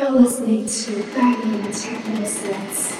You're listening to Guardian Techno.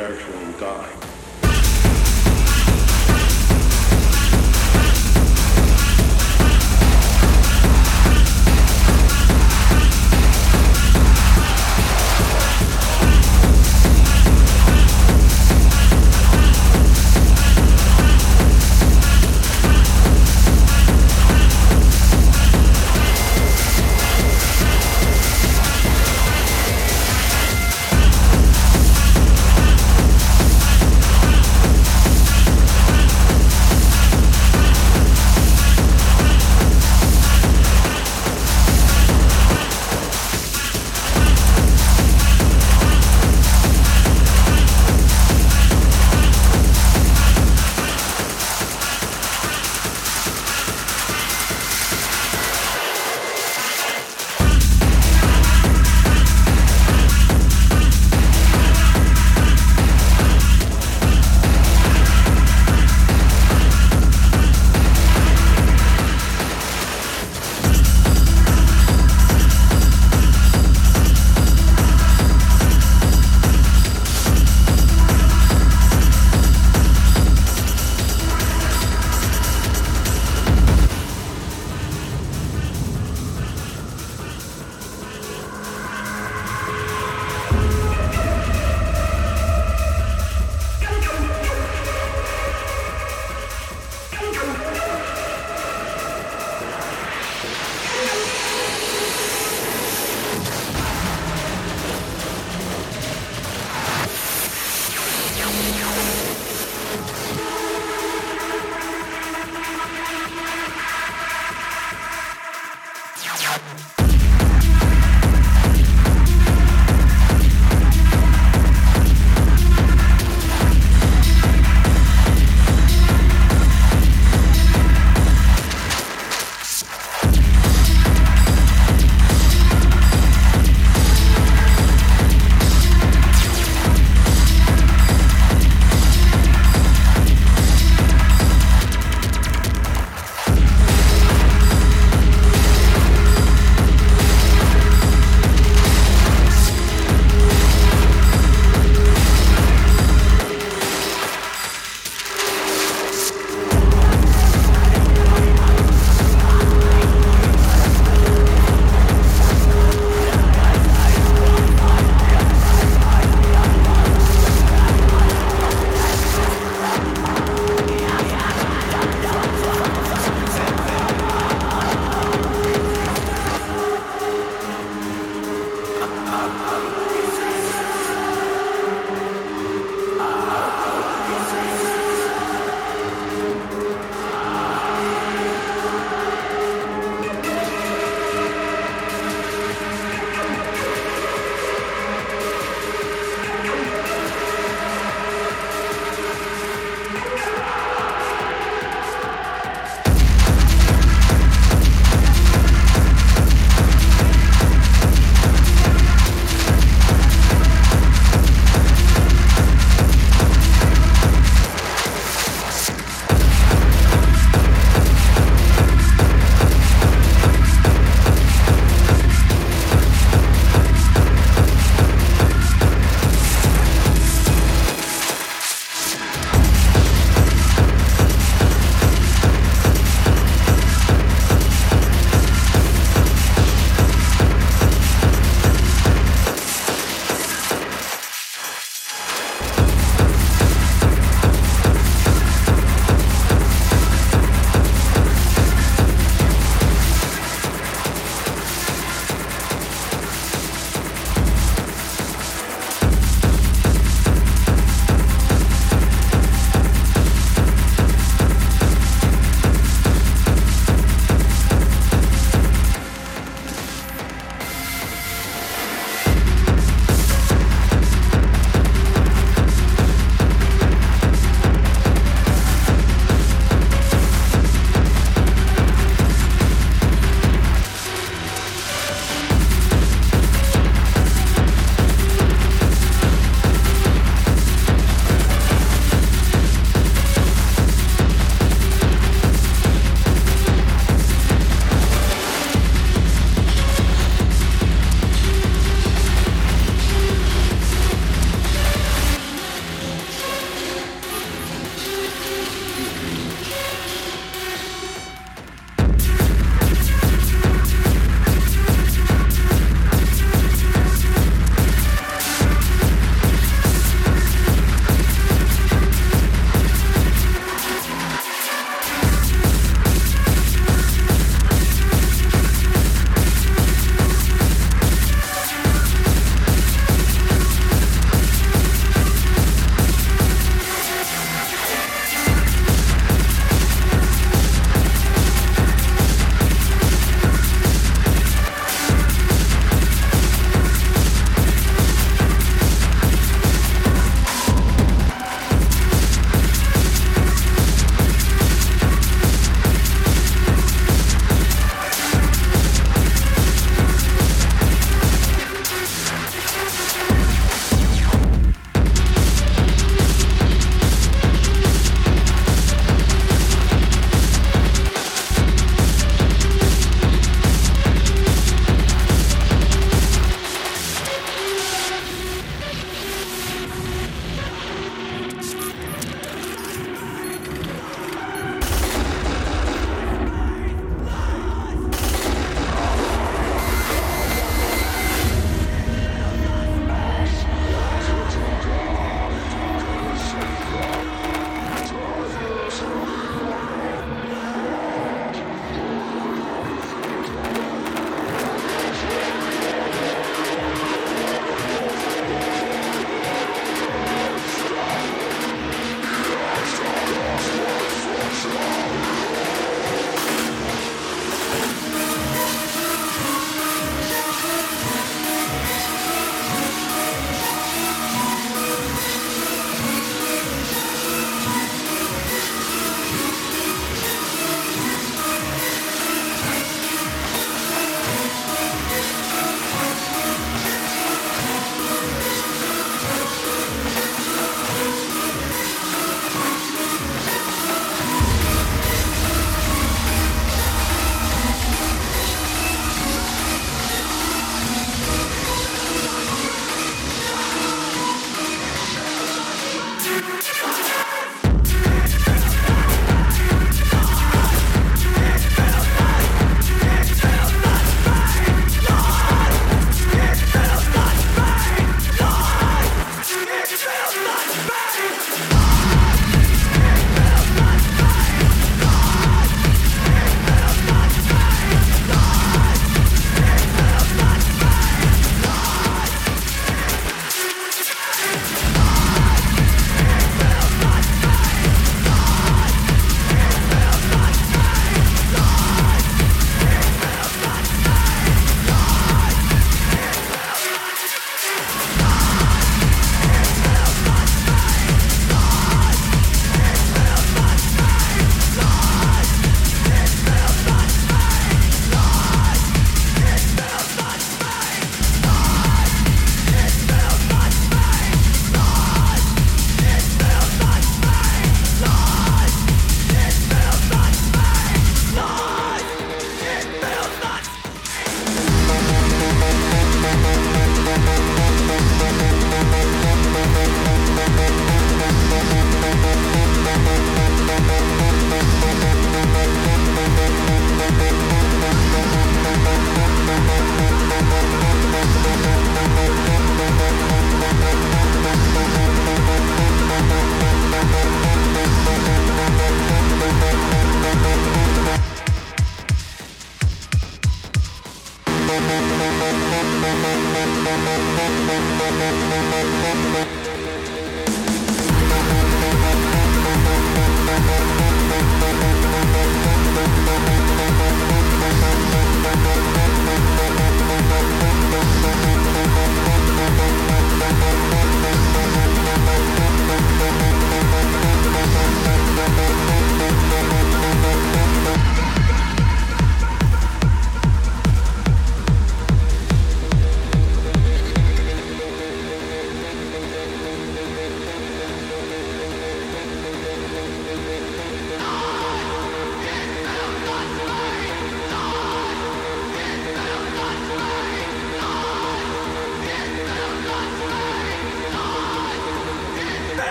and die.